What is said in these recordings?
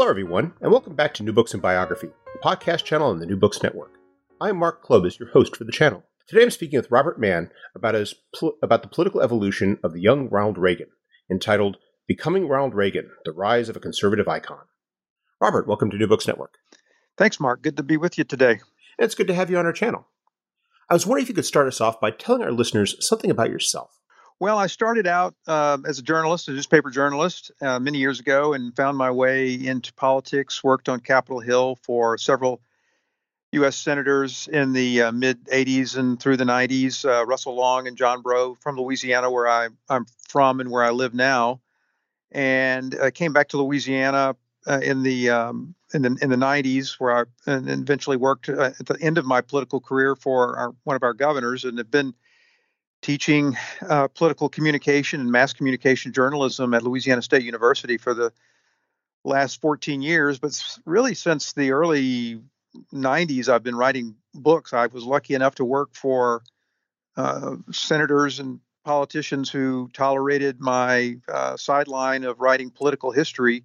Hello, everyone, and welcome back to New Books and Biography, the podcast channel on the New Books Network. I'm Mark Klobas, your host for the channel. Today I'm speaking with Robert Mann about, his, pl- about the political evolution of the young Ronald Reagan, entitled Becoming Ronald Reagan The Rise of a Conservative Icon. Robert, welcome to New Books Network. Thanks, Mark. Good to be with you today. And it's good to have you on our channel. I was wondering if you could start us off by telling our listeners something about yourself. Well, I started out uh, as a journalist, a newspaper journalist, uh, many years ago, and found my way into politics. Worked on Capitol Hill for several U.S. senators in the uh, mid 80s and through the 90s. uh, Russell Long and John Breaux from Louisiana, where I, I'm from and where I live now. And I came back to Louisiana uh, in the um, in the in the 90s, where I and eventually worked uh, at the end of my political career for our, one of our governors, and have been teaching uh, political communication and mass communication journalism at Louisiana State University for the last 14 years. But really, since the early 90s, I've been writing books. I was lucky enough to work for uh, senators and politicians who tolerated my uh, sideline of writing political history.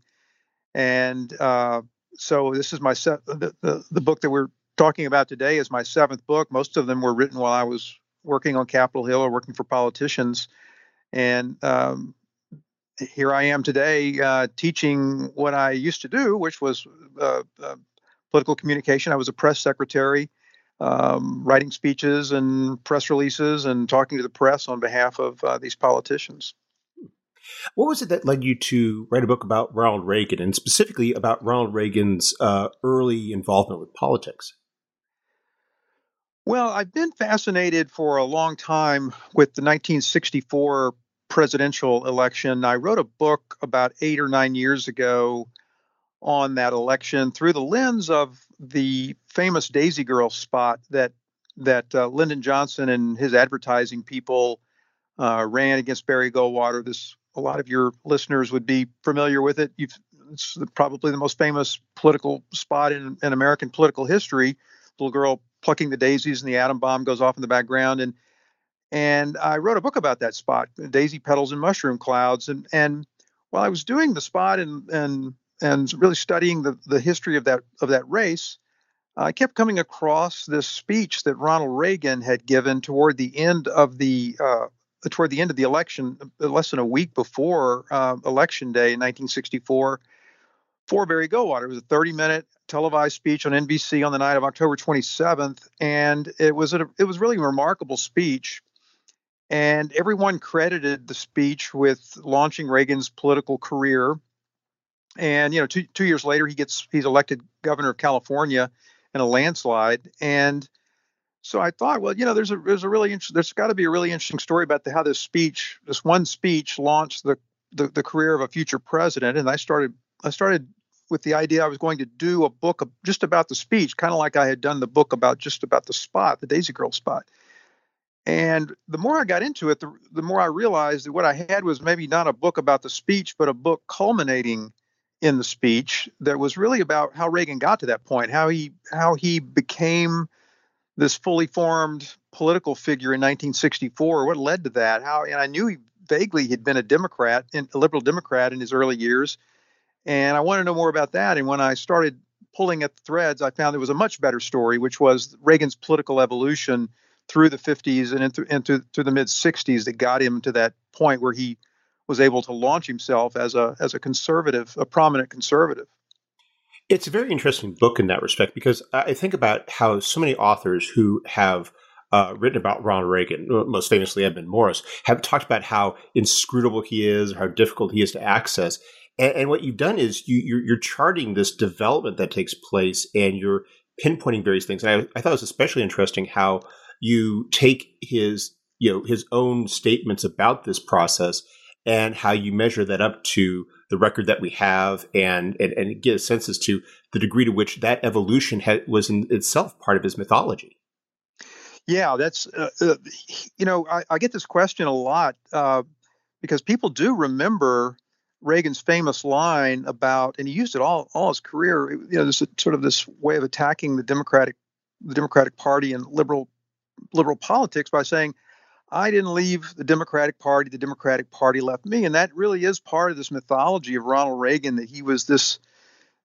And uh, so, this is my the, the, the book that we're talking about today is my seventh book. Most of them were written while I was working on Capitol Hill or working for politicians. And um, here I am today uh, teaching what I used to do, which was uh, uh, political communication. I was a press secretary, um, writing speeches and press releases and talking to the press on behalf of uh, these politicians. What was it that led you to write a book about Ronald Reagan and specifically about Ronald Reagan's uh, early involvement with politics? Well, I've been fascinated for a long time with the 1964 presidential election. I wrote a book about eight or nine years ago on that election through the lens of the famous Daisy Girl spot that that uh, Lyndon Johnson and his advertising people uh, ran against Barry Goldwater. This a lot of your listeners would be familiar with it. You've, it's probably the most famous political spot in, in American political history. Little girl plucking the daisies and the atom bomb goes off in the background and and I wrote a book about that spot, daisy petals and mushroom clouds. And and while I was doing the spot and and and really studying the the history of that of that race, I kept coming across this speech that Ronald Reagan had given toward the end of the uh, toward the end of the election, less than a week before uh, election day in 1964, for Barry Goldwater. It was a 30 minute televised speech on NBC on the night of October 27th, and it was a, it was really a remarkable speech. And everyone credited the speech with launching Reagan's political career. And you know, two two years later, he gets he's elected governor of California in a landslide. And so I thought, well, you know, there's a there's a really there's got to be a really interesting story about the, how this speech, this one speech, launched the, the the career of a future president. And I started I started with the idea I was going to do a book just about the speech, kind of like I had done the book about just about the spot, the Daisy Girl spot. And the more I got into it, the, the more I realized that what I had was maybe not a book about the speech, but a book culminating in the speech that was really about how Reagan got to that point, how he how he became this fully formed political figure in 1964, what led to that, how and I knew he vaguely had been a Democrat, a liberal Democrat in his early years, and I wanted to know more about that. And when I started pulling at the threads, I found there was a much better story, which was Reagan's political evolution through the 50s and into, into the mid 60s that got him to that point where he was able to launch himself as a as a conservative, a prominent conservative. It's a very interesting book in that respect because I think about how so many authors who have uh, written about Ronald Reagan, most famously Edmund Morris, have talked about how inscrutable he is, how difficult he is to access. And, and what you've done is you, you're, you're, charting this development that takes place, and you're pinpointing various things. And I, I thought it was especially interesting how you take his you know his own statements about this process and how you measure that up to the record that we have and and, and get a sense as to the degree to which that evolution had, was in itself part of his mythology. Yeah, that's uh, uh, you know I, I, get this question a lot uh, because people do remember Reagan's famous line about, and he used it all all his career. You know, this sort of this way of attacking the Democratic the Democratic Party and liberal liberal politics by saying I didn't leave the Democratic Party. The Democratic Party left me, and that really is part of this mythology of Ronald Reagan that he was this,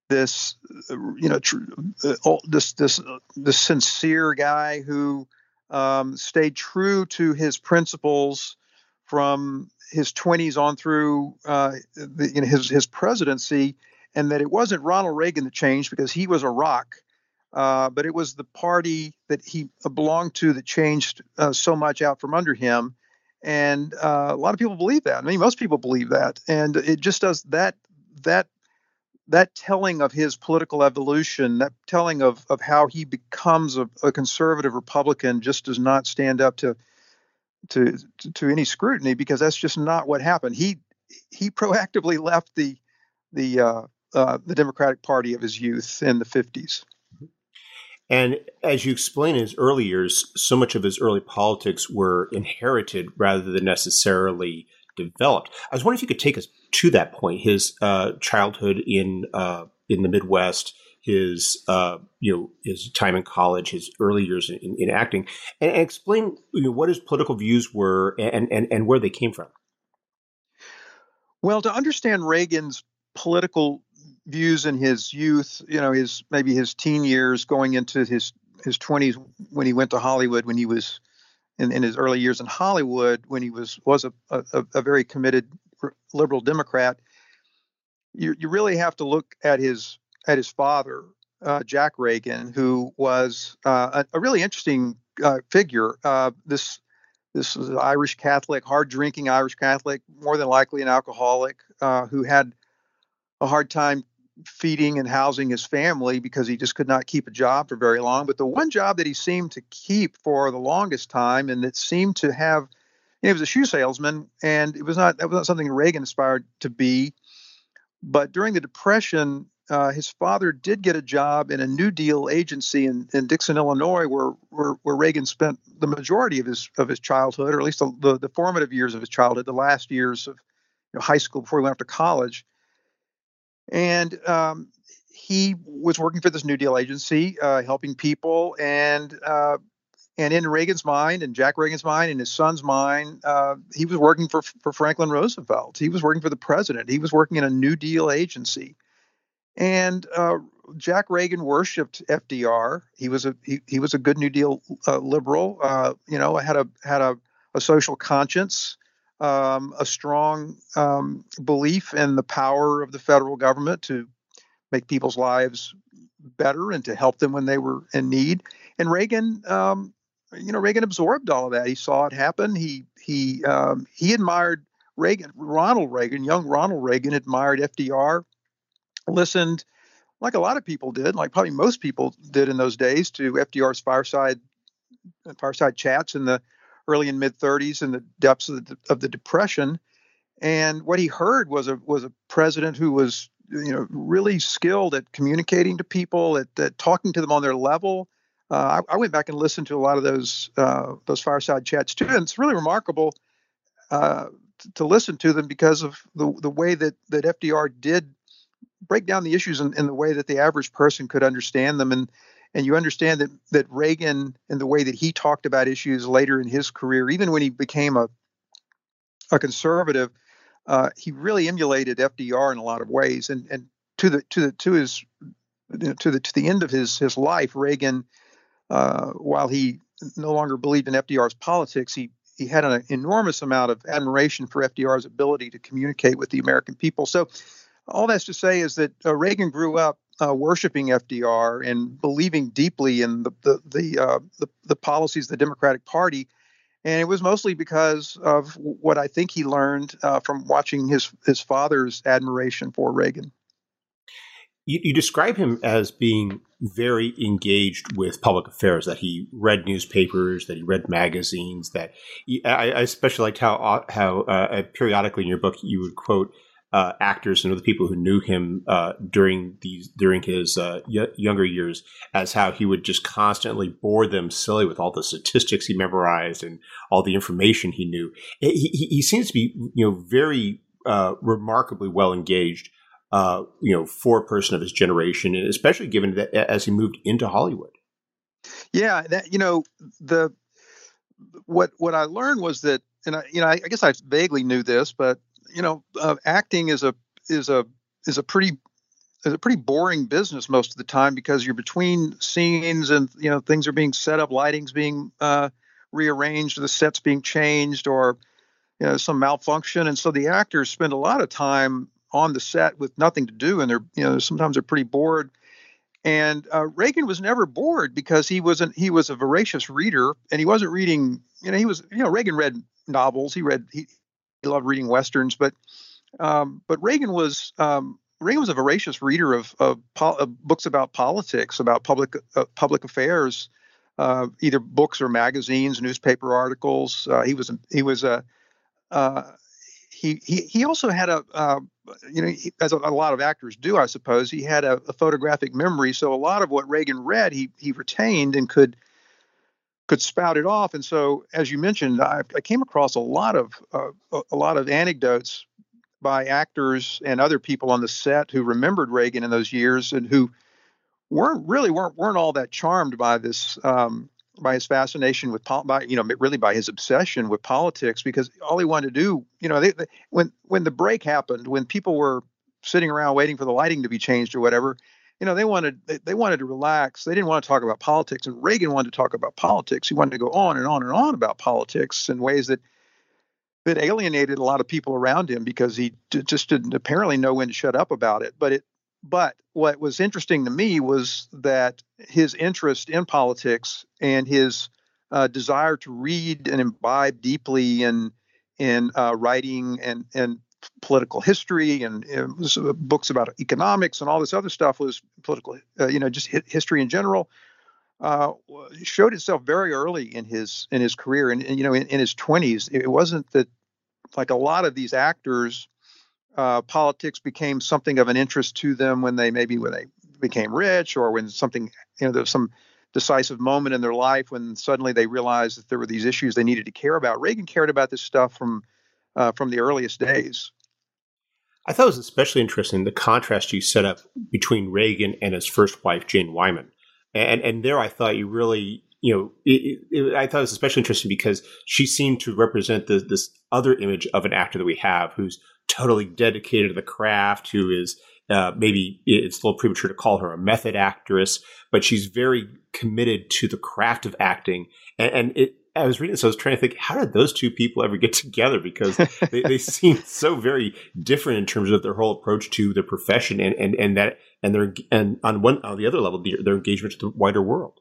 this, you know, tr- uh, this this uh, this sincere guy who um, stayed true to his principles from his 20s on through uh, the, you know, his his presidency, and that it wasn't Ronald Reagan that changed because he was a rock uh, but it was the party that he belonged to that changed uh, so much out from under him. And uh, a lot of people believe that. I mean, most people believe that, and it just does that. That that telling of his political evolution, that telling of of how he becomes a, a conservative Republican, just does not stand up to, to to any scrutiny because that's just not what happened. He he proactively left the the uh, uh, the Democratic Party of his youth in the 50s. And as you explain in his early years, so much of his early politics were inherited rather than necessarily developed. I was wondering if you could take us to that point, his uh, childhood in uh, in the Midwest, his uh, you know his time in college, his early years in, in acting, and, and explain you know, what his political views were and, and and where they came from. Well, to understand Reagan's political views in his youth, you know, his maybe his teen years going into his his 20s when he went to Hollywood when he was in, in his early years in Hollywood when he was was a, a, a very committed liberal Democrat. You you really have to look at his at his father, uh, Jack Reagan, who was uh, a, a, really interesting uh, figure. Uh, this this was an Irish Catholic, hard drinking Irish Catholic, more than likely an alcoholic, uh, who had a hard time feeding and housing his family because he just could not keep a job for very long. But the one job that he seemed to keep for the longest time and that seemed to have, you know, he was a shoe salesman, and it was not that was not something Reagan aspired to be. But during the Depression, uh, his father did get a job in a New Deal agency in, in Dixon, Illinois, where, where, where Reagan spent the majority of his of his childhood, or at least the, the, the formative years of his childhood, the last years of you know, high school before he went off to college. And um, he was working for this New Deal agency, uh, helping people, and uh, and in Reagan's mind, and Jack Reagan's mind, and his son's mind, uh, he was working for for Franklin Roosevelt. He was working for the president. He was working in a New Deal agency, and uh, Jack Reagan worshipped FDR. He was a he, he was a good New Deal uh, liberal. Uh, you know, had a had a, a social conscience um, a strong um, belief in the power of the federal government to make people's lives better and to help them when they were in need. And Reagan, um, you know, Reagan absorbed all of that. He saw it happen. He he um, he admired Reagan, Ronald Reagan, young Ronald Reagan admired FDR, listened like a lot of people did, like probably most people did in those days, to FDR's fireside fireside chats in the early and mid 30s in the depths of the, of the depression. And what he heard was a was a president who was you know really skilled at communicating to people at, at talking to them on their level. Uh, I, I, went back and listened to a lot of those uh, those fireside chats too, and it's really remarkable uh, to, to listen to them because of the the way that that FDR did break down the issues in, in the way that the average person could understand them, and and you understand that that Reagan and the way that he talked about issues later in his career, even when he became a a conservative, uh, he really emulated FDR in a lot of ways, and and to the to the to his to the to the end of his his life, Reagan uh, while he no longer believed in FDR's politics, he he had an enormous amount of admiration for FDR's ability to communicate with the American people. So, all that's to say is that uh, Reagan grew up uh, worshiping FDR and believing deeply in the the the, uh, the, the policies of the Democratic Party, and it was mostly because of what I think he learned uh, from watching his his father's admiration for Reagan. You, you describe him as being very engaged with public affairs. That he read newspapers, that he read magazines. That he, I, I, especially liked how how uh, periodically in your book you would quote uh, actors and other people who knew him uh, during these during his uh, y- younger years as how he would just constantly bore them silly with all the statistics he memorized and all the information he knew. He, he, he seems to be you know very uh, remarkably well engaged uh, you know, for a person of his generation, and especially given that as he moved into Hollywood. Yeah, that you know the what what I learned was that, and I you know I, I guess I vaguely knew this, but you know, uh, acting is a is a is a pretty is a pretty boring business most of the time because you're between scenes and you know things are being set up, lighting's being uh, rearranged, the sets being changed, or you know some malfunction, and so the actors spend a lot of time on the set with nothing to do, and they're you know sometimes they're pretty bored. And uh, Reagan was never bored because he wasn't he was a voracious reader, and he wasn't reading. You know, he was you know Reagan read novels. He read he, he loved reading westerns, but um, but Reagan was um, Reagan was a voracious reader of, of, po- of books about politics, about public uh, public affairs, uh, either books or magazines, newspaper articles. Uh, he was he was a uh, he, he he also had a uh, you know he, as a, a, lot of actors do I suppose he had a, a, photographic memory so a lot of what Reagan read he he retained and could could spout it off. And so as you mentioned I, I came across a lot of uh, a, lot of anecdotes by actors and other people on the set who remembered Reagan in those years and who weren't really weren't weren't all that charmed by this um, by his fascination with by you know really by his obsession with politics because all he wanted to do you know they, they, when when the break happened when people were sitting around waiting for the lighting to be changed or whatever you know they wanted they, they wanted to relax. They didn't want to talk about politics and Reagan wanted to talk about politics. He wanted to go on and on and on about politics in ways that that alienated a lot of people around him because he d- just didn't apparently know when to shut up about it. But it but what was interesting to me was that his interest in politics and his uh, desire to read and imbibe deeply in in uh, writing and and political history and uh, books about economics and all this other stuff was political, uh, you know, just history in general. Uh, showed itself very early in his in his career, and, and you know, in, in his twenties, it wasn't that like a lot of these actors uh, politics became something of an interest to them when they maybe when they became rich or when something you know there was some decisive moment in their life when suddenly they realized that there were these issues they needed to care about. Reagan cared about this stuff from uh, from the earliest days. I thought it was especially interesting the contrast you set up between Reagan and his first wife Jane Wyman, and and there I thought you really you know it, it, I thought it was especially interesting because she seemed to represent the, this other image of an actor that we have who's totally dedicated to the craft, who is uh, maybe it's a little premature to call her a method actress, but she's very committed to the craft of acting. And, and it, I was reading this, I was trying to think, how did those two people ever get together? Because they, they seem so very different in terms of their whole approach to their profession and, and, and that, and their, and on one, on the other level, their, their engagement to the wider world.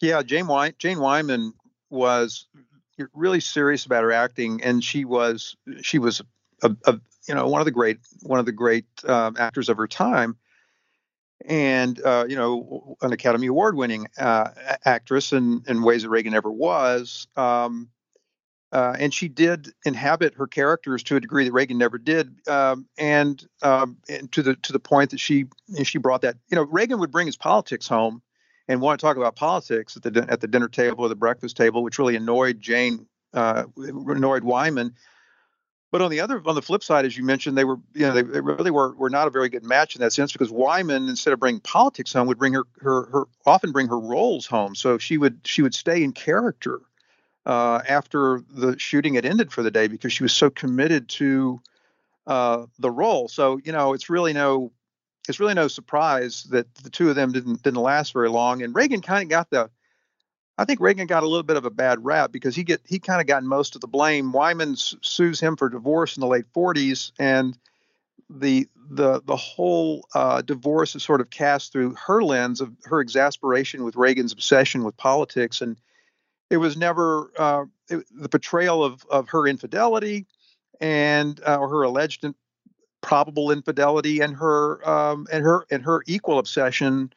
Yeah, Jane, Wy- Jane Wyman was really serious about her acting, and she was she was a, a, you know one of the great one of the great um, actors of her time, and uh, you know an Academy Award winning uh, actress in in ways that Reagan never was. Um, uh, and she did inhabit her characters to a degree that Reagan never did, um, and, um, and, to the to the point that she she brought that you know Reagan would bring his politics home, and want to talk about politics at the at the dinner table or the breakfast table, which really annoyed Jane, uh, annoyed Wyman. But on the other, on the flip side, as you mentioned, they were, you know, they, they, really were were not a very good match in that sense because Wyman, instead of bringing politics home, would bring her her her often bring her roles home. So she would she would stay in character uh, after the shooting had ended for the day because she was so committed to uh, the role. So you know, it's really no it's really no surprise that the two of them didn't didn't last very long. And Reagan kind of got the I think Reagan got a little bit of a bad rap because he get he kind of got most of the blame. Wyman sues him for divorce in the late 40s, and the the the whole uh, divorce is sort of cast through her lens of her exasperation with Reagan's obsession with politics, and it was never uh, it, the portrayal of of her infidelity and uh, or her alleged probable infidelity and her um, and her and her equal obsession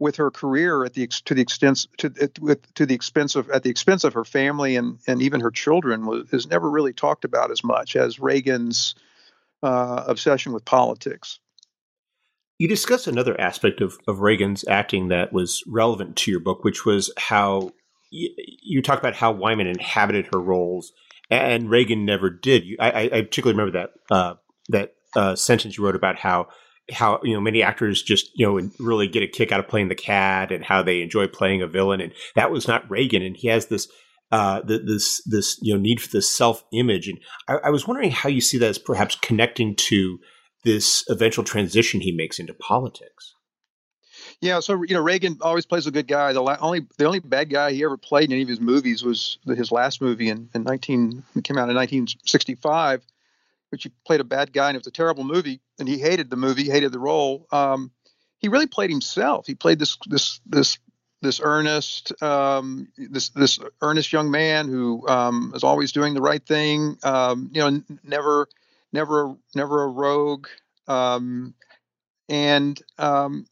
with her career at the to the extent to with to the expense of at the expense of her family and and even her children was is never really talked about as much as Reagan's uh, obsession with politics. You discuss another aspect of, of Reagan's acting that was relevant to your book, which was how you, you talk about how Wyman inhabited her roles, and Reagan never did. I, I, particularly remember that uh, that uh, sentence you wrote about how how you know many actors just you know really get a kick out of playing the cad and how they enjoy playing a villain and that was not Reagan and he has this uh, the, this this you know need for this self image and I, I, was wondering how you see that as perhaps connecting to this eventual transition he makes into politics. Yeah, so you know Reagan always plays a good guy. The la- only the only bad guy he ever played in any of his movies was his last movie in, in 19 came out in 1965 which he played a bad guy and it was a terrible movie and he hated the movie hated the role um, he really played himself. He played this this this this earnest um, this this earnest young man who um, is always doing the right thing um, you know never never never a rogue um, and um,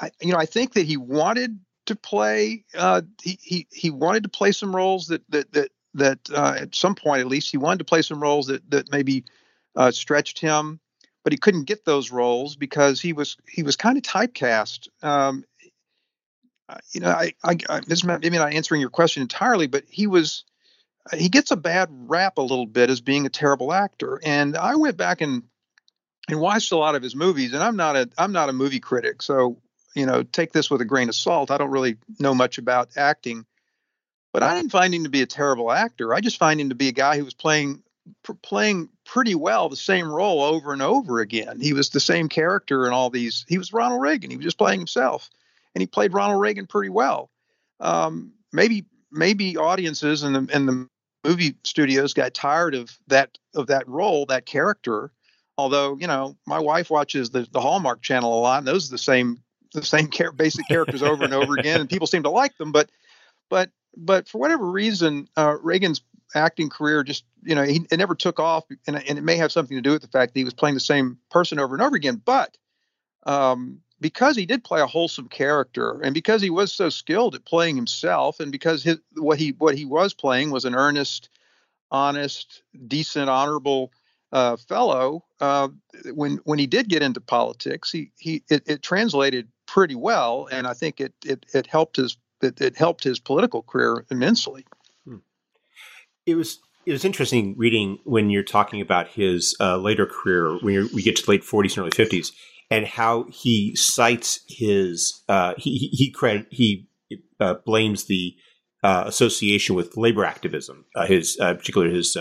I, you know I think that he wanted to play uh, he, he he wanted to play some roles that that that that uh, at some point at least he wanted to play some roles that that maybe uh, stretched him, but he couldn't get those roles because he was he was kind of typecast. Um, you know, I, I, I this maybe not answering your question entirely, but he was he gets a bad rap a little bit as being a terrible actor. And I went back and and watched a lot of his movies, and I'm not a I'm not a movie critic, so you know take this with a grain of salt. I don't really know much about acting, but I didn't find him to be a terrible actor. I just find him to be a guy who was playing playing pretty well the same role over and over again. He was the same character in all these. He was Ronald Reagan. He was just playing himself, and he played Ronald Reagan pretty well. Um, maybe maybe audiences and the and the movie studios got tired of that of that role, that character. Although you know, my wife watches the the Hallmark Channel a lot, and those are the same the same char- basic characters over and over again, and people seem to like them. But but but for whatever reason, uh, Reagan's acting career just, you know, he, it never took off, and, and, it may have something to do with the fact that he was playing the same person over and over again. But um, because he did play a wholesome character, and because he was so skilled at playing himself, and because his, what he what he was playing was an earnest, honest, decent, honorable uh, fellow, uh, when when he did get into politics, he he it, it translated pretty well, and I think it it it helped his that helped his political career immensely. Hmm. It was it was interesting reading when you're talking about his uh, later career when we get to the late 40s and early 50s and how he cites his uh, he he he, credit, he uh, blames the uh, association with labor activism uh, his uh, particularly his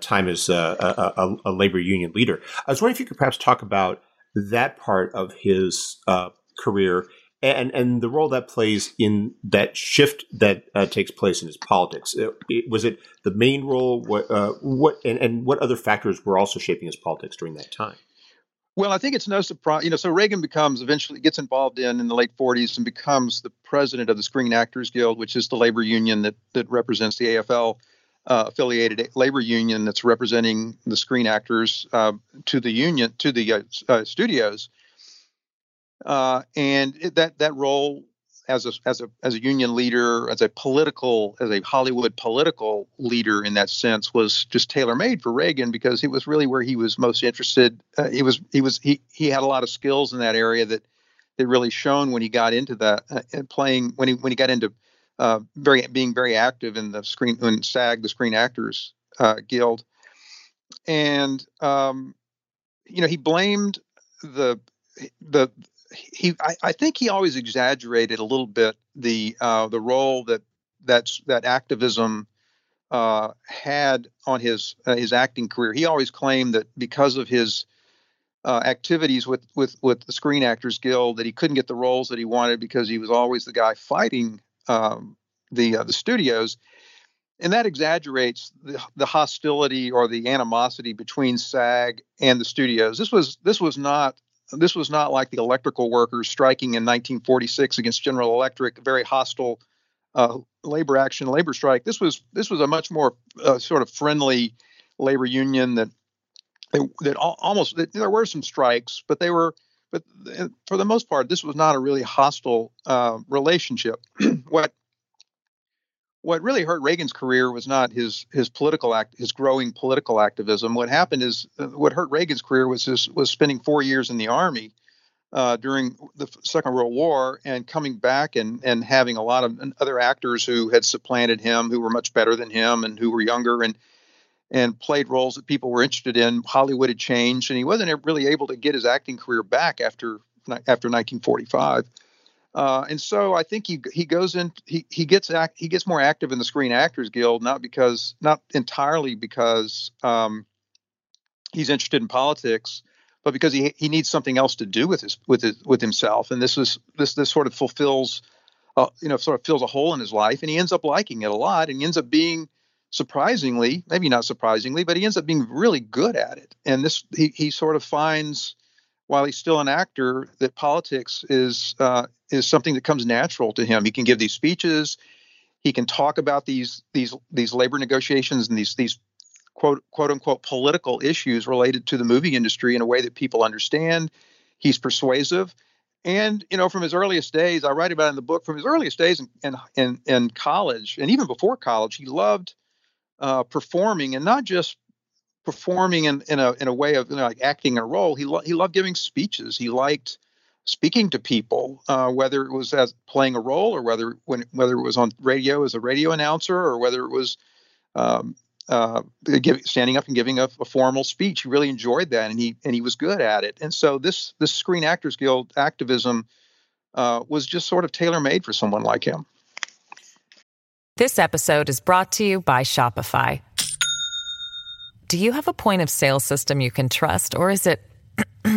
time as a, a, a, labor union leader. I was wondering if you could perhaps talk about that part of his career and and the role that plays in that shift that uh, takes place in his politics. It, it, was it the main role? What uh, what and, and what other factors were also shaping his politics during that time? Well, I think it's no surprise. You know, so Reagan becomes eventually gets involved in in the late 40s and becomes the president of the Screen Actors Guild, which is the labor union that that represents the AFL. Uh, affiliated labor union that's representing the screen actors uh, to the union to the uh, uh studios, uh, and it, that that role as a as a as a union leader, as a political, as a Hollywood political leader in that sense, was just tailor made for Reagan because it was really where he was most interested. Uh, he was he was he he had a lot of skills in that area that it really shone when he got into that uh, and playing when he when he got into uh, very being very active in the screen when SAG the Screen Actors uh, Guild, and um, you know he blamed the the he I, I, think he always exaggerated a little bit the uh, the role that that's that activism uh, had on his uh, his acting career. He always claimed that because of his uh, activities with with with the Screen Actors Guild, that he couldn't get the roles that he wanted because he was always the guy fighting um, the uh, the studios, and that exaggerates the, the hostility or the animosity between SAG and the studios. This was this was not this was not like the electrical workers striking in 1946 against General Electric, very hostile uh, labor action, labor strike. This was this was a much more uh, sort of friendly labor union that that almost that there were some strikes, but they were but for the most part, this was not a really hostile uh, relationship. what what really hurt Reagan's career was not his his political act his growing political activism. What happened is uh, what hurt Reagan's career was his was spending four years in the army uh, during the Second World War and coming back and and having a lot of other actors who had supplanted him, who were much better than him and who were younger and and played roles that people were interested in. Hollywood had changed, and he wasn't really able to get his acting career back after after 1945. Uh, and so I think he he goes in he he gets act, he gets more active in the Screen Actors Guild not because not entirely because um, he's interested in politics, but because he he needs something else to do with his with his with himself. And this is this this sort of fulfills uh, you know sort of fills a hole in his life, and he ends up liking it a lot, and he ends up being surprisingly maybe not surprisingly, but he ends up being really good at it. And this he he sort of finds while he's still an actor, that politics is uh, is something that comes natural to him. He can give these speeches, he can talk about these these these labor negotiations and these these quote quote unquote political issues related to the movie industry in a way that people understand. He's persuasive. And you know, from his earliest days, I write about in the book. From his earliest days in in, in, in college, and even before college, he loved uh, performing, and not just performing in, in a in a way of you know, like acting a role. He lo- he loved giving speeches. He liked speaking to people, uh, whether it was as playing a role or whether when whether it was on radio as a radio announcer or whether it was um, uh, give, standing up and giving a, a, formal speech. He really enjoyed that, and he and he was good at it. And so this this Screen Actors Guild activism uh, was just sort of tailor made for someone like him. This episode is brought to you by Shopify. Do you have a point of sale system you can trust, or is it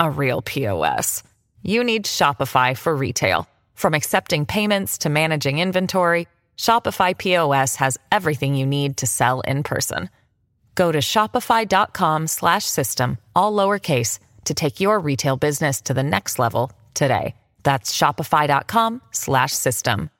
a real POS? You need Shopify for retail. From accepting payments to managing inventory, Shopify POS has everything you need to sell in person. Go to shopify.com/system all lowercase to take your retail business to the next level today. That's shopify.com/system.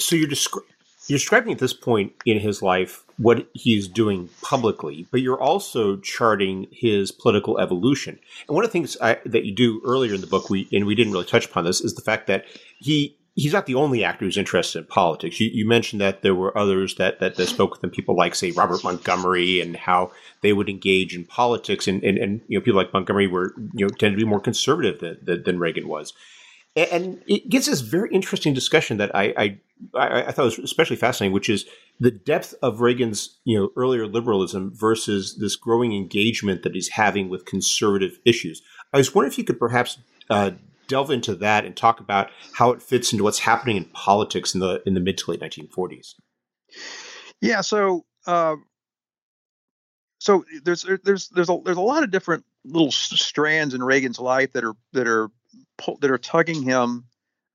So you're describing you're describing at this point in his life what he's doing publicly, but you're also charting his political evolution. And one of the things I, that you do earlier in the book, we and we didn't really touch upon this, is the fact that he he's not the only actor who's interested in politics. You, you mentioned that there were others that, that, that spoke with him, people like, say, Robert Montgomery, and how they would engage in politics. And, and, and you know, people like Montgomery were, you know, tended to be more conservative than, than, than Reagan was and it gets this very interesting discussion that I, I, I thought was especially fascinating, which is the depth of Reagan's you know earlier liberalism versus this growing engagement that he's having with conservative issues. I was wondering if you could perhaps uh, delve into that and talk about how it fits into what's happening in politics in the in the mid to late 1940s. Yeah, so uh, so there's there's there's a there's a lot of different little strands in Reagan's life that are that are that are tugging him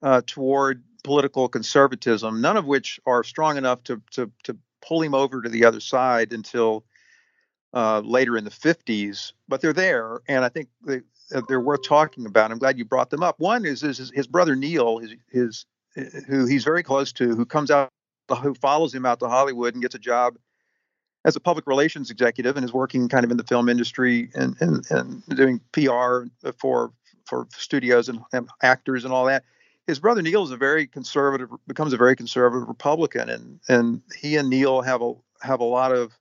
uh, toward political conservatism, none of which are strong enough to to to pull him over to the other side until uh, later in the 50s. But they're there, and I think they, uh, they're worth talking about. I'm glad you brought them up. One is, is his brother Neil, his, his who he's very close to, who comes out, who follows him out to Hollywood and gets a job as a public relations executive and is working kind of in the film industry and and, and doing PR for for studios and, and actors and all that. His brother Neil is a very conservative, becomes a very conservative Republican, and and he and Neil have a have a lot of,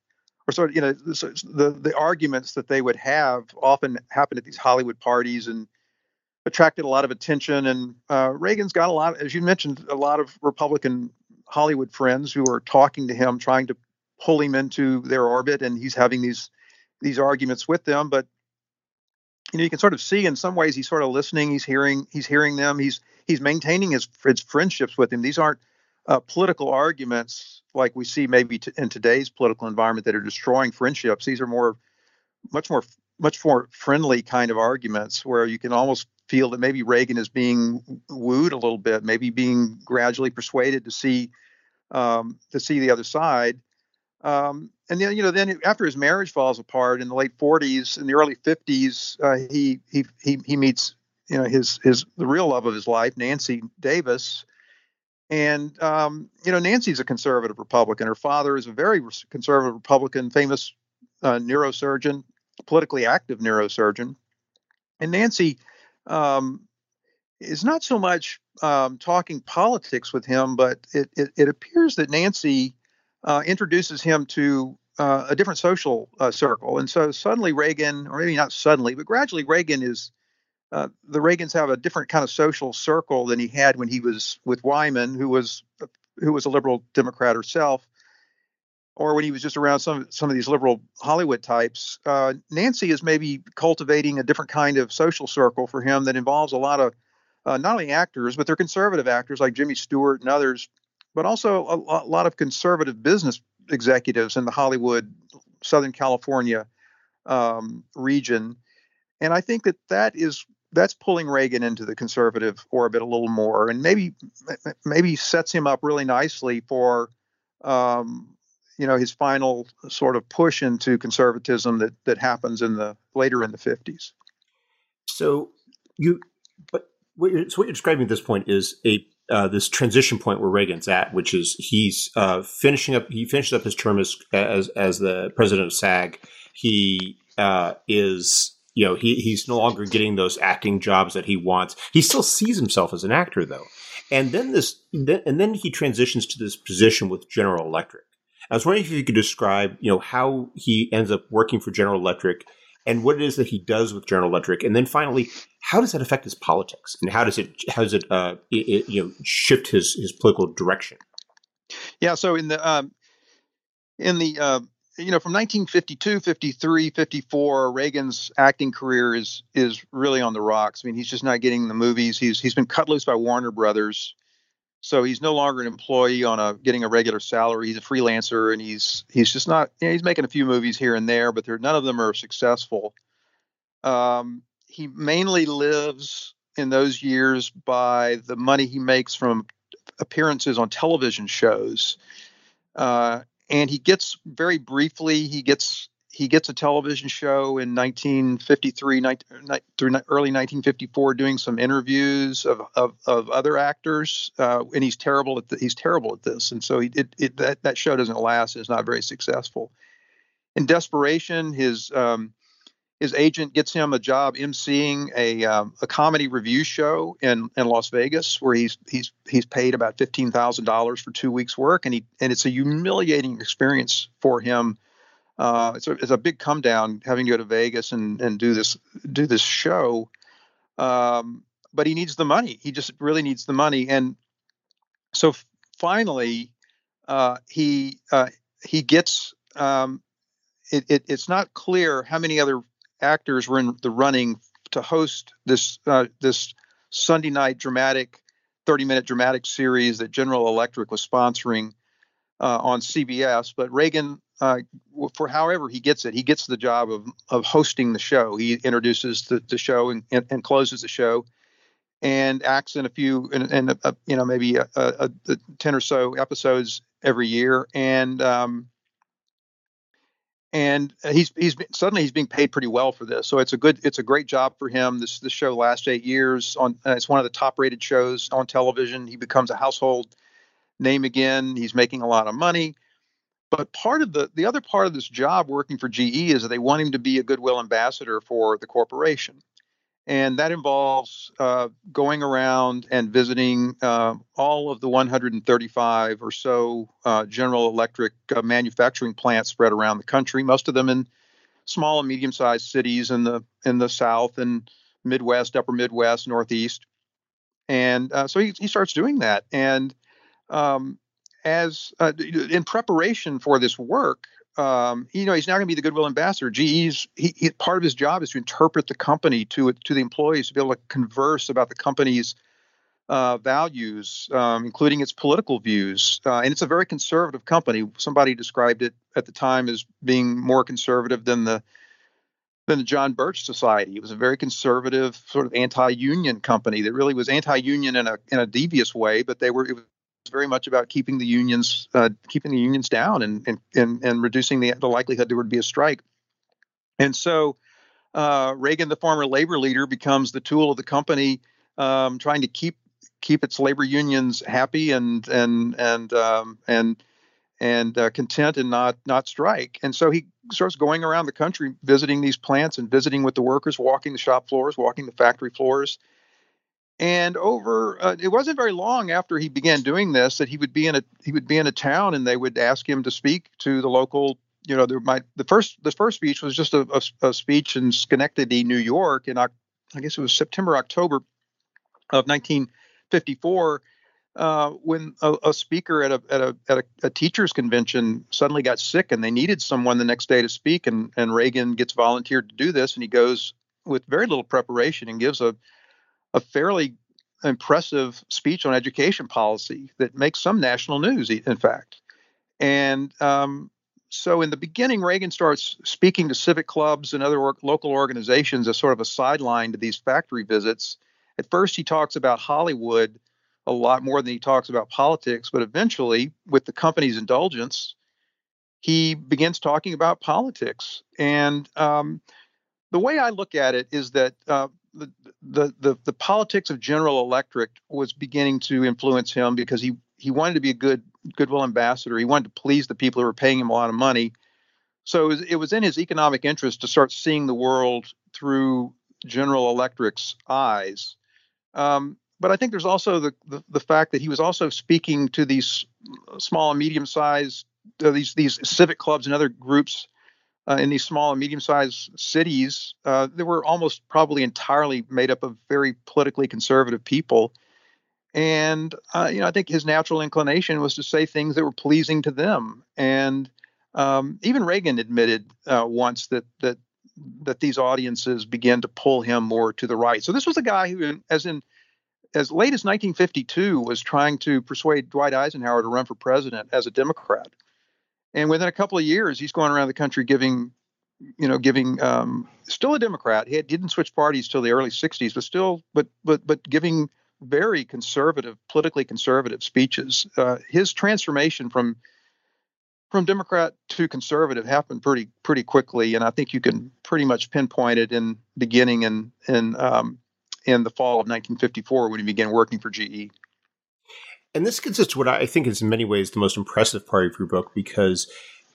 or sort of you know the the arguments that they would have often happen at these Hollywood parties and attracted a lot of attention. And uh, Reagan's got a lot, as you mentioned, a lot of Republican Hollywood friends who are talking to him, trying to pull him into their orbit, and he's having these these arguments with them. But you know, you can sort of see in some ways he's sort of listening, he's hearing, he's hearing them, he's he's maintaining his his friendships with him. These aren't uh, political arguments like we see maybe t- in today's political environment that are destroying friendships. These are more, much more, much more friendly kind of arguments where you can almost feel that maybe Reagan is being wooed a little bit, maybe being gradually persuaded to see um, to see the other side. Um, and then you know then after his marriage falls apart in the late 40s in the early 50s uh, he, he he he meets you know his his the real love of his life Nancy Davis. And um, you know Nancy's a conservative Republican. Her father is a very conservative Republican famous uh, neurosurgeon politically active neurosurgeon. And Nancy um, is not so much um, talking politics with him but it, it, it appears that Nancy uh, introduces him to uh, a different social uh, circle. And so suddenly Reagan, or maybe not suddenly, but gradually Reagan is, uh, the Reagans have a different kind of social circle than he had when he was with Wyman, who was who was a liberal Democrat herself, or when he was just around some some of these liberal Hollywood types. Uh, Nancy is maybe cultivating a different kind of social circle for him that involves a lot of uh, not only actors, but they're conservative actors like Jimmy Stewart and others but also a, lot of conservative business executives in the Hollywood, Southern California um, region. And I think that that is that's pulling Reagan into the conservative orbit a little more, and maybe maybe sets him up really nicely for um, you know his final sort of push into conservatism that that happens in the later in the 50s. So you, but what you're, so what you're describing at this point is a uh, this transition point where Reagan's at, which is he's uh, finishing up. He finishes up his term as as, as the president of SAG. He uh, is, you know, he he's no longer getting those acting jobs that he wants. He still sees himself as an actor, though. And then this, and then he transitions to this position with General Electric. I was wondering if you could describe, you know, how he ends up working for General Electric and what it is that he does with General Electric, and then finally, how does that affect his politics, and how does it how does it, uh, it, it you know shift his his political direction? Yeah, so in the um, in the uh, you know from 1952, 53, 54, Reagan's acting career is is really on the rocks. I mean, he's just not getting the movies. He's he's been cut loose by Warner Brothers. So he's no longer an employee on a getting a regular salary. He's a freelancer, and he's he's just not. You know, he's making a few movies here and there, but none of them are successful. Um, he mainly lives in those years by the money he makes from appearances on television shows, uh, and he gets very briefly. He gets he gets a television show in 1953 through early 1954 doing some interviews of, of, of other actors uh, and he's terrible at the, he's terrible at this. And so he, it, it, that, that show doesn't last it's not very successful. In desperation his um, his agent gets him a job emceeing a um, a comedy revue show in in Las Vegas where he's he's he's paid about fifteen thousand dollars for two weeks work and he and it's a humiliating experience for him uh, it's, a, it's a big come down having to go to Vegas and, and do this do this show. Um, but he needs the money. He just really needs the money. And so f- finally, uh, he uh, he gets. Um, it, it, it's not clear how many other actors were in the running to host this uh, this Sunday night dramatic, 30 minute dramatic series that General Electric was sponsoring uh, on CBS. But Reagan uh, for however he gets it, he gets the job of of hosting the show. He introduces the, the show and, and, and closes the show, and acts in a few and, and you know maybe a, a, a, ten or so episodes every year, and um, and he's he's suddenly he's being paid pretty well for this. So it's a good it's a great job for him. This this show lasts eight years on. Uh, it's one of the top rated shows on television. He becomes a household name again. He's making a lot of money but part of the the other part of this job working for GE is that they want him to be a goodwill ambassador for the corporation, and that involves uh, going around and visiting uh, all of the 135 or so uh, General Electric uh, manufacturing plants spread around the country. Most of them in small and medium-sized cities in the in the South, and Midwest, Upper Midwest, Northeast, and uh, so he he starts doing that. And um, as uh, in preparation for this work, um, you know, he's now going to be the goodwill ambassador. GE's he, he, part of his job is to interpret the company to to the employees to be able to converse about the company's uh, values, um, including its political views. Uh, and it's a very conservative company. Somebody described it at the time as being more conservative than the than the John Birch Society. It was a very conservative, sort of anti-union company that really was anti-union in a in a devious way, but they were it very much about keeping the unions uh, keeping the unions down and and and, reducing the, the likelihood there would be a strike. And so uh, Reagan, the former labor leader, becomes the tool of the company, um, trying to keep keep its labor unions happy and and and um, and and uh, content and not not strike. And so he starts going around the country visiting these plants and visiting with the workers, walking the shop floors, walking the factory floors. And over, uh, it wasn't very long after he began doing this that he would be in a he would be in a town and they would ask him to speak to the local. You know, there might the first the first speech was just a, a, a speech in Schenectady, New York, in I guess it was September October of 1954 uh, when a, a, speaker at a at a at a, a, teachers convention suddenly got sick and they needed someone the next day to speak and and Reagan gets volunteered to do this and he goes with very little preparation and gives a a fairly impressive speech on education policy that makes some national news in fact and um, so in the beginning Reagan starts speaking to civic clubs and other local organizations as sort of a sideline to these factory visits at first he talks about Hollywood a lot more than he talks about politics, but eventually, with the company's indulgence, he begins talking about politics. And um, the way I look at it is that uh, the, the, the politics of General Electric was beginning to influence him because he he wanted to be a good goodwill ambassador. He wanted to please the people who were paying him a lot of money. So it was, it was in his economic interest to start seeing the world through General Electric's eyes. Um, but I think there's also the, the, the fact that he was also speaking to these small and medium sized uh, these these civic clubs and other groups uh, in these small and medium sized cities uh, that were almost probably entirely made up of very politically conservative people. And uh, you know, I think his natural inclination was to say things that were pleasing to them. And um, even Reagan admitted uh, once that that that these audiences began to pull him more to the right. So this was a guy who, as in as late as 1952, was trying to persuade Dwight Eisenhower to run for president as a Democrat. And within a couple of years, he's going around the country giving, you know, giving um, still a Democrat. He, had, didn't switch parties till the early 60s, but still, but but but giving very conservative, politically conservative speeches. Uh, his transformation from from Democrat to conservative happened pretty pretty quickly, and I think you can pretty much pinpoint it in beginning in in um, in the fall of 1954 when he began working for GE. And this gets us to what I think is in many ways the most impressive part of your book because,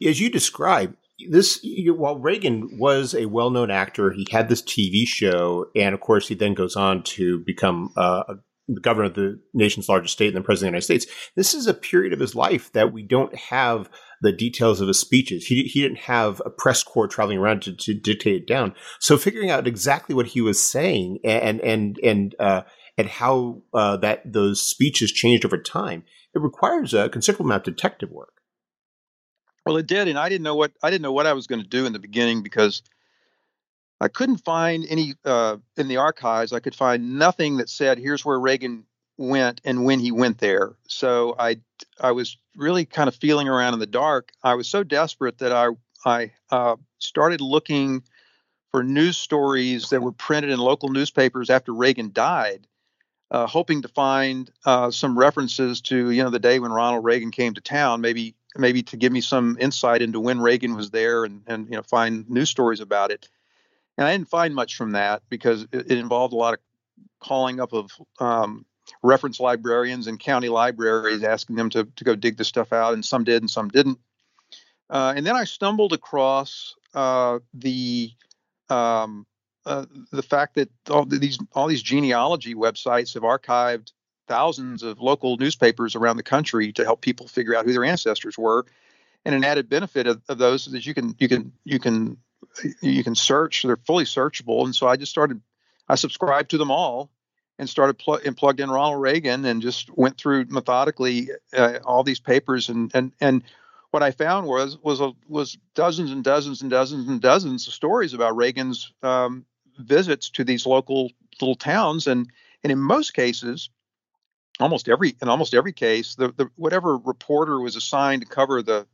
as you describe, this while Reagan was a well-known actor, he had this TV show, and of course, he then goes on to become uh, the governor of the nation's largest state and then president of the United States. This is a period of his life that we don't have the details of his speeches. He, he didn't have a press corps traveling around to, to dictate it down. So figuring out exactly what he was saying and and and uh, and how uh, that those speeches changed over time, it requires a considerable amount of detective work. Well, it did, and I didn't know what I didn't know what I was going to do in the beginning because I couldn't find any uh, in the archives. I could find nothing that said, "Here's where Reagan went and when he went there." So I, I was really kind of feeling around in the dark. I was so desperate that I, I uh, started looking for news stories that were printed in local newspapers after Reagan died, uh, hoping to find uh, some references to you know the day when Ronald Reagan came to town, maybe maybe to give me some insight into when Reagan was there and and you know find news stories about it. And I didn't find much from that because it, it involved a lot of calling up of um, reference librarians and county libraries, asking them to, to go dig this stuff out. And some did and some didn't. Uh, and then I stumbled across uh, the um, uh, the fact that all these all these genealogy websites have archived thousands of local newspapers around the country to help people figure out who their ancestors were. And an added benefit of, of those is that you can you can you can you can search; they're fully searchable. And so I just started. I subscribed to them all and started pl- and plugged in Ronald Reagan and just went through methodically uh, all these papers and and and what I found was was a, was dozens and dozens and dozens and dozens of stories about Reagan's um, visits to these local little towns and and in most cases almost every in almost every case the, the whatever reporter was assigned to cover the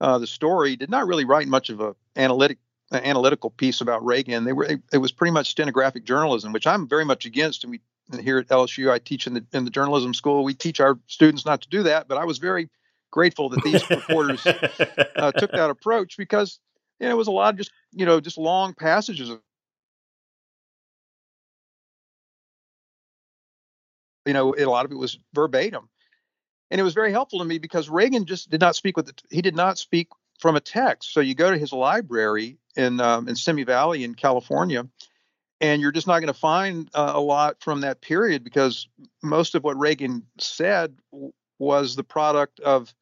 uh, the story did not really write much of a analytic uh, analytical piece about Reagan. They were it, it, was pretty much stenographic journalism, which I'm very much against. And we here at LSU, I teach in the in the journalism school. We teach our students not to do that, but I was very grateful that these reporters uh, took that approach because you know, it was a lot of just you know just long passages of you know a lot of it was verbatim and it was very helpful to me because Reagan just did not speak with the, he did not speak from a text. So you go to his library in um, in Simi Valley in California, and you're just not going to find uh, a lot from that period because most of what Reagan said w- was the product of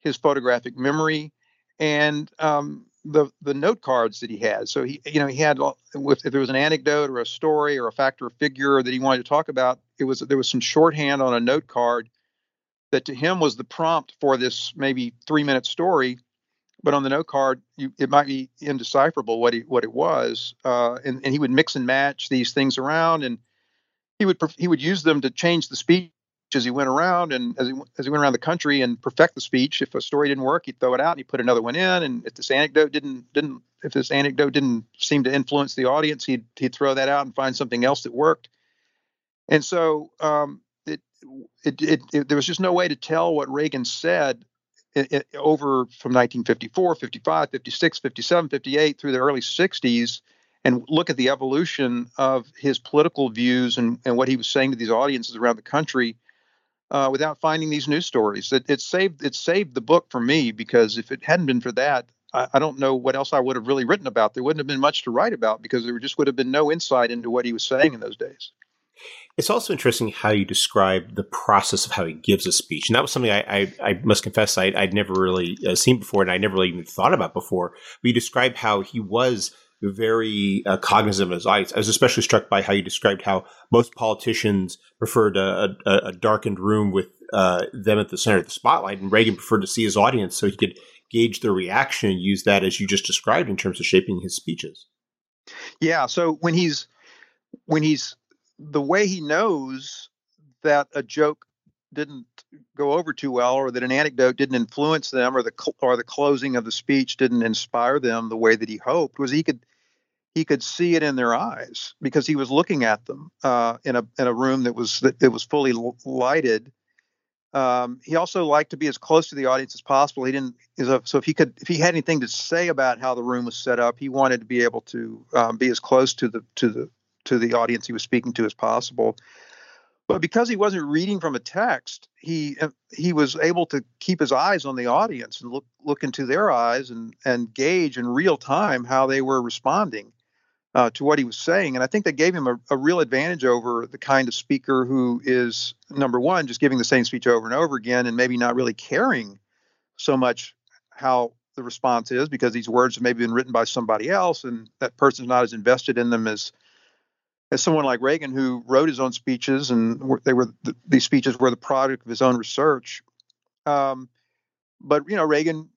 his photographic memory and um, the the note cards that he had. So he you know he had if, if there was an anecdote or a story or a fact or a figure that he wanted to talk about, it was there was some shorthand on a note card that to him was the prompt for this maybe three minute story but on the note card you, it might be indecipherable what he what it was uh, and, and he would mix and match these things around and he would he would use them to change the speech as he went around and as he, as he went around the country and perfect the speech if a story didn't work he'd throw it out and he'd put another one in. And if this anecdote didn't didn't if this anecdote didn't seem to influence the audience he'd he'd throw that out and find something else that worked. And so um, it, it, it, there was just no way to tell what Reagan said it, over from 1954, 55, 56, 57, 58 through the early 60s and look at the evolution of his political views and, and what he was saying to these audiences around the country uh, without finding these news stories. It, it, saved it saved the book for me because if it hadn't been for that, I, I don't know what else I would have really written about. There wouldn't have been much to write about because there just would have been no insight into what he was saying in those days. It's also interesting how you describe the process of how he gives a speech, and that was something I, I, I must confess I, would never really uh, seen before, and I never really even thought about before. But you describe how he was very uh, cognizant of his eyes. I was especially struck by how you described how most politicians preferred a, a, a darkened room with uh, them at the center of the spotlight, and Reagan preferred to see his audience so he could gauge their reaction and use that as you just described in terms of shaping his speeches. Yeah. So when he's when he's the way he knows that a joke didn't go over too well or that an anecdote didn't influence them or the or the closing of the speech didn't inspire them the way that he hoped was he could he could see it in their eyes because he was looking at them uh, in a in a room that was that was fully lighted. Um, he also liked to be as close to the audience as possible. He didn't so if he could if he had anything to say about how the room was set up, he wanted to be able to um, be as close to the to the to the audience he was speaking to as possible. But because he wasn't reading from a text, he uh, he was able to keep his eyes on the audience and look look into their eyes and and gauge in real time how they were responding uh, to what he was saying. And I think that gave him a, a real advantage over the kind of speaker who is number one just giving the same speech over and over again and maybe not really caring so much how the response is because these words have maybe been written by somebody else and that person's not as invested in them as as someone like Reagan who wrote his own speeches and they were these speeches were the product of his own research. Um, but you know, Reagan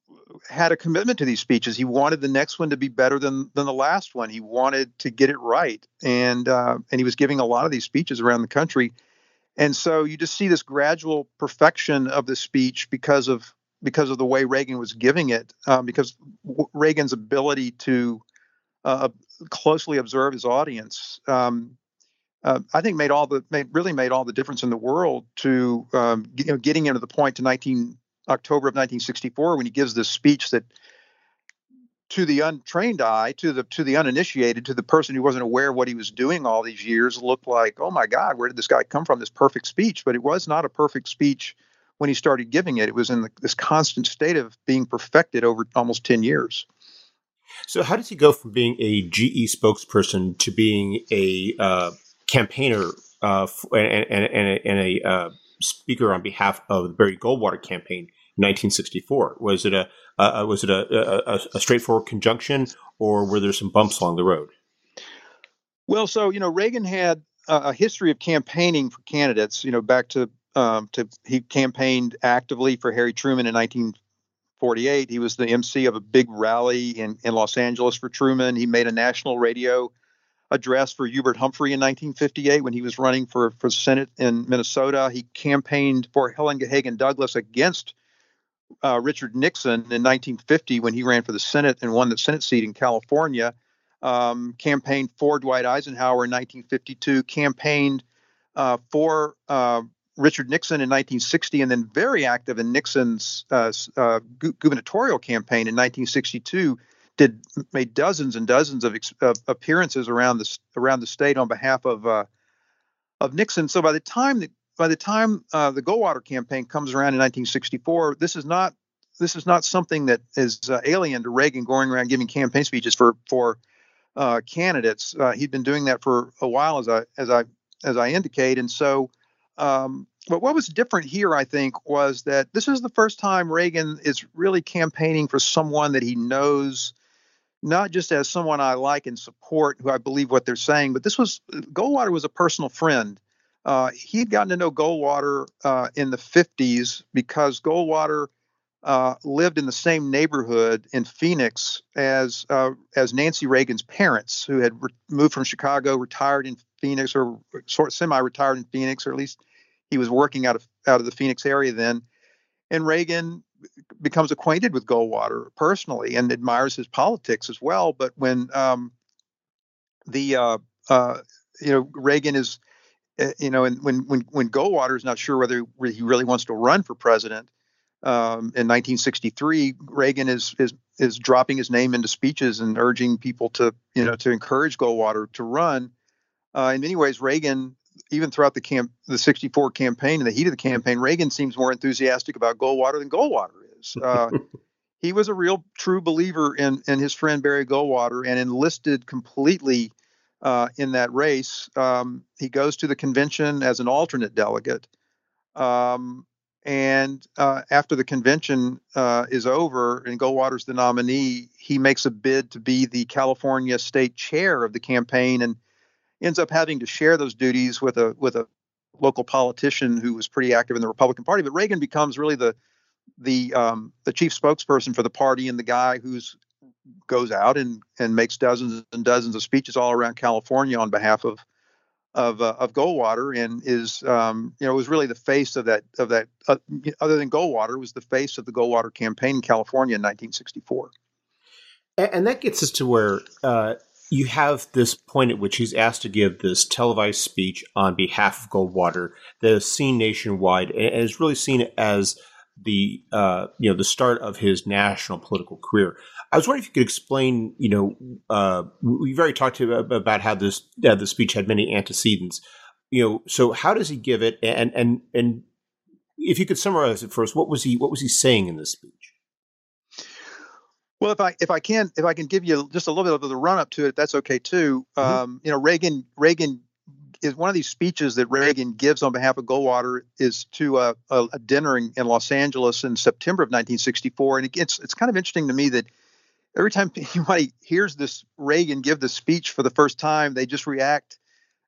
had a commitment to these speeches. He wanted the next one to be better than than the last one. He wanted to get it right, and uh, and he was giving a lot of these speeches around the country. And so you just see this gradual perfection of the speech because of because of the way Reagan was giving it, um, because Reagan's ability to uh, closely observe his audience, um, uh, I think made all the made, really made all the difference in the world to um, you know, getting into the point to 19 October of 1964 when he gives this speech that to the untrained eye, to the to the uninitiated, to the person who wasn't aware what he was doing all these years, looked like, oh my God, where did this guy come from? This perfect speech, but it was not a perfect speech when he started giving it. It was in the, this constant state of being perfected over almost 10 years. So, how does he go from being a GE spokesperson to being a uh, campaigner uh, and, and, and, and, a uh, speaker on behalf of the Barry Goldwater campaign in 1964? Was it a was it a, a, a, straightforward conjunction, or were there some bumps along the road? Well, so you know, Reagan had a, a history of campaigning for candidates. You know, back to um, to he campaigned actively for Harry Truman in 1948. He was the MC of a big rally in in Los Angeles for Truman. He made a national radio address for Hubert Humphrey in 1958 when he was running for for Senate in Minnesota. He campaigned for Helen Gahagan Douglas against uh, Richard Nixon in 1950 when he ran for the Senate and won the Senate seat in California. Um, campaigned for Dwight Eisenhower in 1952. Campaigned uh, for uh, Richard Nixon in 1960, and then very active in Nixon's uh, uh, gu- gubernatorial campaign in 1962 did made dozens and dozens of, ex- of appearances around the around the state on behalf of uh, of Nixon. So by the time by the time uh, the Goldwater campaign comes around in 1964, this is not this is not something that is uh, alien to Reagan going around giving campaign speeches for for uh, candidates. He'd been doing that for a while, as I as I as I indicate, and so. Um, but what was different here, I think, was that this is the first time Reagan is really campaigning for someone that he knows not just as someone I like and support, who I believe what they're saying, but this was Goldwater was a personal friend. Uh, he'd gotten to know Goldwater uh, in the 50s because Goldwater uh, lived in the same neighborhood in Phoenix as uh, as Nancy Reagan's parents, who had re- moved from Chicago, retired in Phoenix, or sort of semi-retired in Phoenix, or at least he was working out of out of the Phoenix area then. And Reagan becomes acquainted with Goldwater personally and admires his politics as well. But when um, the uh, uh, you know Reagan is uh, you know and when when when Goldwater is not sure whether he really wants to run for president um, in 1963, Reagan is is is dropping his name into speeches and urging people to you know to encourage Goldwater to run. Uh, in many ways, Reagan even throughout the camp, the 64 campaign, in the heat of the campaign, Reagan seems more enthusiastic about Goldwater than Goldwater is. Uh, he was a real true believer in in his friend Barry Goldwater and enlisted completely uh, in that race. Um, he goes to the convention as an alternate delegate. Um, and uh, after the convention uh, is over and Goldwater's the nominee, he makes a bid to be the California state chair of the campaign and ends up having to share those duties with a with a local politician who was pretty active in the Republican Party. But Reagan becomes really the the um, the chief spokesperson for the party and the guy who's goes out and and makes dozens and dozens of speeches all around California on behalf of of uh, of Goldwater and is um, you know was really the face of that of that uh, other than Goldwater was the face of the Goldwater campaign in California in 1964. And that gets us to where uh, you have this point at which he's asked to give this televised speech on behalf of Goldwater that is seen nationwide and is really seen as the uh, you know the start of his national political career. I was wondering if you could explain. You know, uh, we've already talked to about how this uh, the speech had many antecedents. You know, so how does he give it? And and and if you could summarize it first, what was he what was he saying in this speech? Well, if I if I can if I can give you just a little bit of the run up to it, that's okay too. Mm-hmm. Um, you know, Reagan Reagan is one of these speeches that Reagan gives on behalf of Goldwater is to a, a, a dinner in, in, Los Angeles in September of 1964, and it, it's it's kind of interesting to me that every time anybody hears this Reagan give the speech for the first time, they just react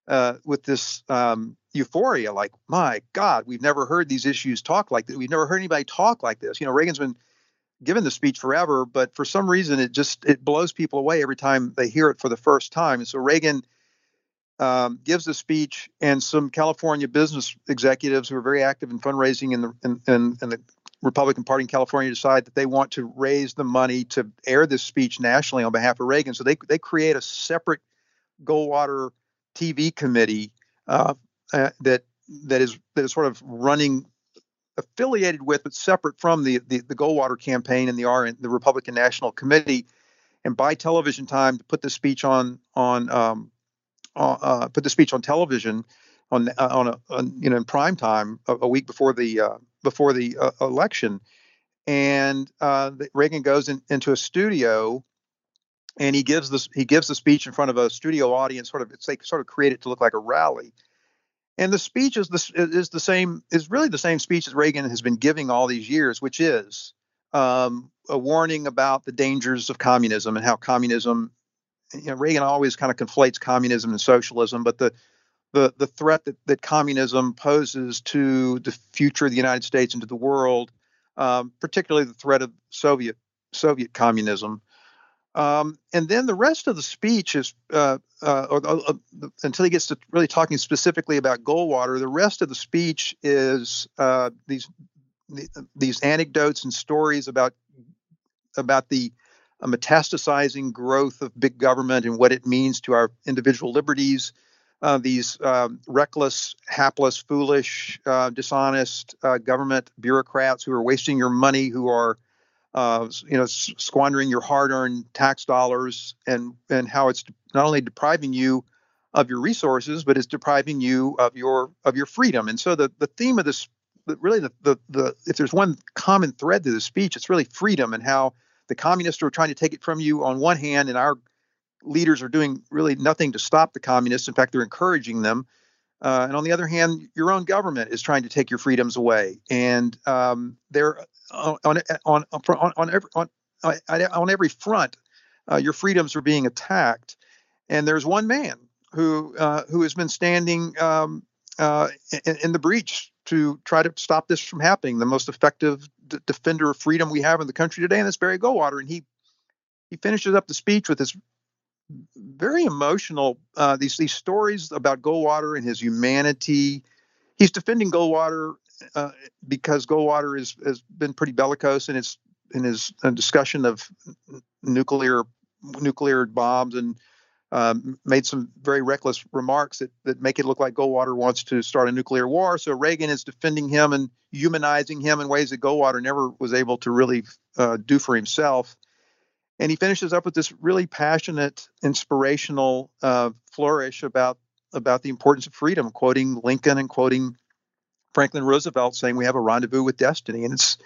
uh, with this um, euphoria, like, "My God, we've never heard these issues talk like that. We've never heard anybody talk like this." You know, Reagan's been given the speech forever, but for some reason it just it blows people away every time they hear it for the first time. And so Reagan um, gives the speech, and some California business executives who are very active in fundraising in the in, in, in the Republican Party in California decide that they want to raise the money to air this speech nationally on behalf of Reagan. So they they create a separate Goldwater TV committee uh, uh, that that is that is sort of running affiliated with but separate from the the, the Goldwater campaign and the RN, the Republican National Committee, and buy television time to put the speech on on um, uh, uh, put the speech on television on uh, on, a, on, you know in prime time a, a week before the uh, before the uh, election, and uh, Reagan goes in, into a studio. And he gives this. He gives the speech in front of a studio audience. Sort of, it's like sort of create it to look like a rally and the speech is the, is the same, is really the same speech that Reagan has been giving all these years, which is um, a warning about the dangers of communism and how communism you know, Reagan always kind of conflates communism and socialism, but the the the threat that, that communism poses to the future of the United States and to the world, um, particularly the threat of Soviet Soviet communism. Um, and then the rest of the speech is, uh, uh, or, uh, until he gets to really talking specifically about Goldwater, the rest of the speech is uh, these these anecdotes and stories about about the uh, metastasizing growth of big government and what it means to our individual liberties. Uh, these um, reckless, hapless, foolish, dishonest government bureaucrats who are wasting your money, who are uh, you know, squandering your hard-earned tax dollars, and and how it's not only depriving you of your resources, but it's depriving you of your of your freedom. And so the the theme of this, really the the, the if there's one common thread to the speech, it's really freedom and how the communists are trying to take it from you on one hand, and our leaders are doing really nothing to stop the communists. In fact, they're encouraging them. Uh, and on the other hand, your own government is trying to take your freedoms away, and um, they're on on on on every on, on every front. Uh, your freedoms are being attacked, and there's one man who uh, who has been standing um, uh, in, in, the breach to try to stop this from happening. The most effective d- defender of freedom we have in the country today, and that's Barry Goldwater. And he he finishes up the speech with this very emotional. Uh, these these stories about Goldwater and his humanity. He's defending Goldwater uh, because Goldwater is, has been pretty bellicose in his in his uh, discussion of nuclear nuclear bombs and um, made some very reckless remarks that, that make it look like Goldwater wants to start a nuclear war. So Reagan is defending him and humanizing him in ways that Goldwater never was able to really uh, do for himself. And he finishes up with this really passionate, inspirational uh, flourish about about the importance of freedom, quoting Lincoln and quoting Franklin Roosevelt, saying we have a rendezvous with destiny, and it's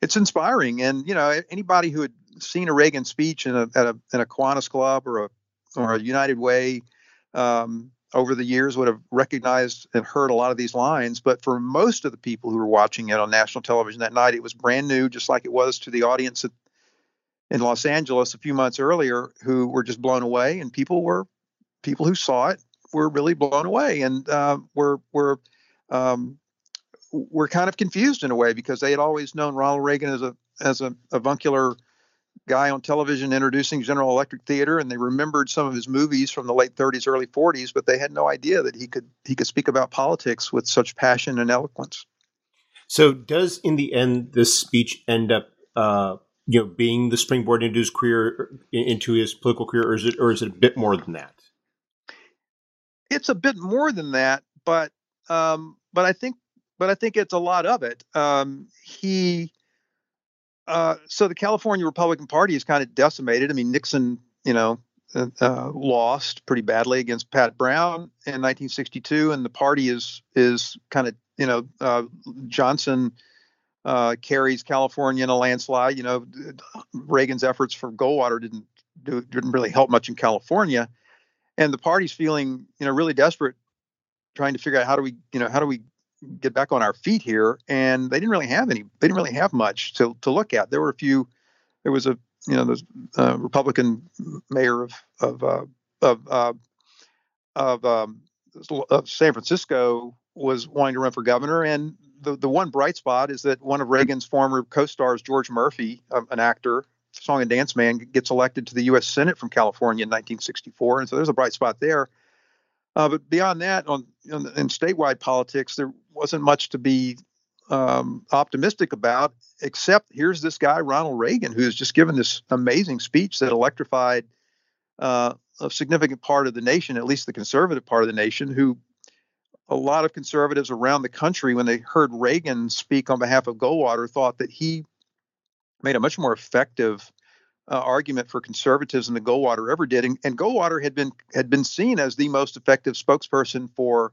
it's inspiring. And you know, anybody who had seen a Reagan speech in a at a in a Kiwanis Club or a or a United Way um, over the years would have recognized and heard a lot of these lines. But for most of the people who were watching it on national television that night, it was brand new, just like it was to the audience at in Los Angeles a few months earlier who were just blown away, and people were people who saw it were really blown away, and uh, were were um, were kind of confused in a way because they had always known Ronald Reagan as a as a avuncular guy on television introducing General Electric Theater, and they remembered some of his movies from the late 30s, early 40s, but they had no idea that he could he could speak about politics with such passion and eloquence. So, does in the end this speech end up uh, you know being the springboard into his career into his political career or is it or is it a bit more than that? It's a bit more than that but um but i think but i think it's a lot of it. Um he uh so the california republican party is kind of decimated. I mean nixon you know uh, uh lost pretty badly against pat brown in 1962 and the party is is kind of you know uh, johnson uh, carries California in a landslide. You know, Reagan's efforts for Goldwater didn't do, didn't really help much in California, and the party's feeling you know really desperate, trying to figure out how do we you know how do we get back on our feet here. And they didn't really have any. They didn't really have much to to look at. There were a few. There was a you know the uh, Republican mayor of of uh, of uh, of, um, of San Francisco was wanting to run for governor, and the, the one bright spot is that one of Reagan's former co-stars, George Murphy, an actor, song and dance man, gets elected to the U.S. Senate from California in 1964, and so there's a bright spot there. Uh, but beyond that, on, on in statewide politics, there wasn't much to be um, optimistic about, except here's this guy Ronald Reagan, who has just given this amazing speech that electrified uh, a significant part of the nation, at least the conservative part of the nation, who a lot of conservatives around the country, when they heard Reagan speak on behalf of Goldwater, thought that he made a much more effective uh, argument for conservatism than Goldwater ever did. And, and Goldwater had been had been seen as the most effective spokesperson for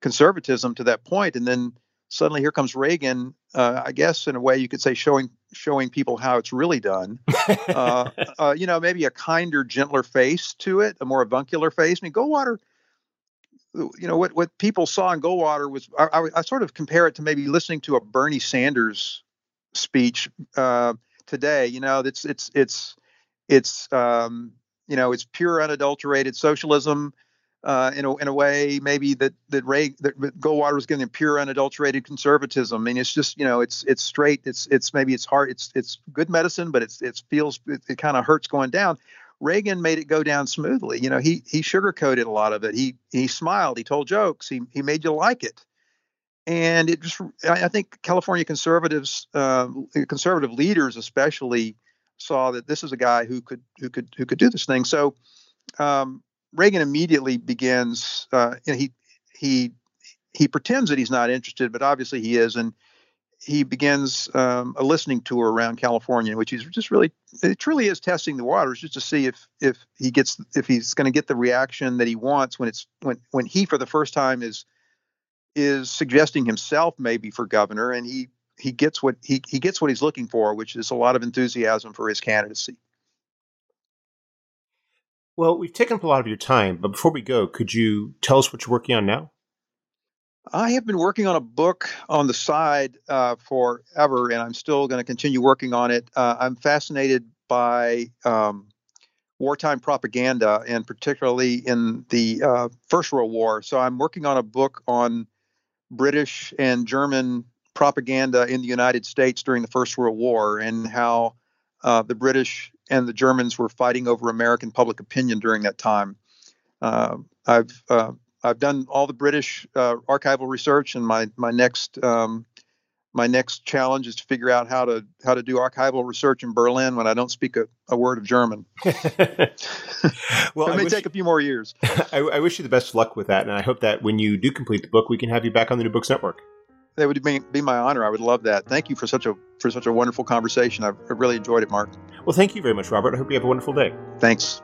conservatism to that point. And then suddenly here comes Reagan. Uh, I guess in a way you could say showing showing people how it's really done. uh, uh, you know, maybe a kinder, gentler face to it, a more avuncular face. I mean, Goldwater you know what what people saw in Goldwater was I, I, I, sort of compare it to maybe listening to a Bernie Sanders speech uh, today. You know, it's it's it's it's um, you know, it's pure, unadulterated socialism. Uh, in a in a way, maybe that that Ray that Goldwater was getting pure, unadulterated conservatism. I mean, it's just you know, it's it's straight. It's it's maybe it's hard. It's it's good medicine, but it's it feels it, it kind of hurts going down. Reagan made it go down smoothly. You know, he he sugarcoated a lot of it. He he smiled. He told jokes. He he made you like it. And it just I, think California conservatives, uh, conservative leaders especially, saw that this is a guy who could who could who could do this thing. So um, Reagan immediately begins. Uh, you know, he he he pretends that he's not interested, but obviously he is, and he begins um, a listening tour around California, which he's just really, it truly is testing the waters just to see if if he gets if he's going to get the reaction that he wants when it's when when he for the first time is is suggesting himself maybe for governor, and he he gets what he he gets what he's looking for, which is a lot of enthusiasm for his candidacy. Well, we've taken up a lot of your time, but before we go, could you tell us what you're working on now? I have been working on a book on the side uh, forever, and I'm still going to continue working on it. Uh, I'm fascinated by um, wartime propaganda, and particularly in the uh, First World War. So I'm working on a book on British and German propaganda in the United States during the First World War and how uh, the British and the Germans were fighting over American public opinion during that time. Uh, I've uh, I've done all the British uh, archival research, and my my next um, my next challenge is to figure out how to how to do archival research in Berlin when I don't speak a, a word of German. well, it may take a few more years. I, I, wish you the best of luck with that, and I hope that when you do complete the book, we can have you back on the New Books Network. That would be, be my honor. I would love that. Thank you for such a for such a wonderful conversation. I've really enjoyed it, Mark. Well, thank you very much, Robert. I hope you have a wonderful day. Thanks.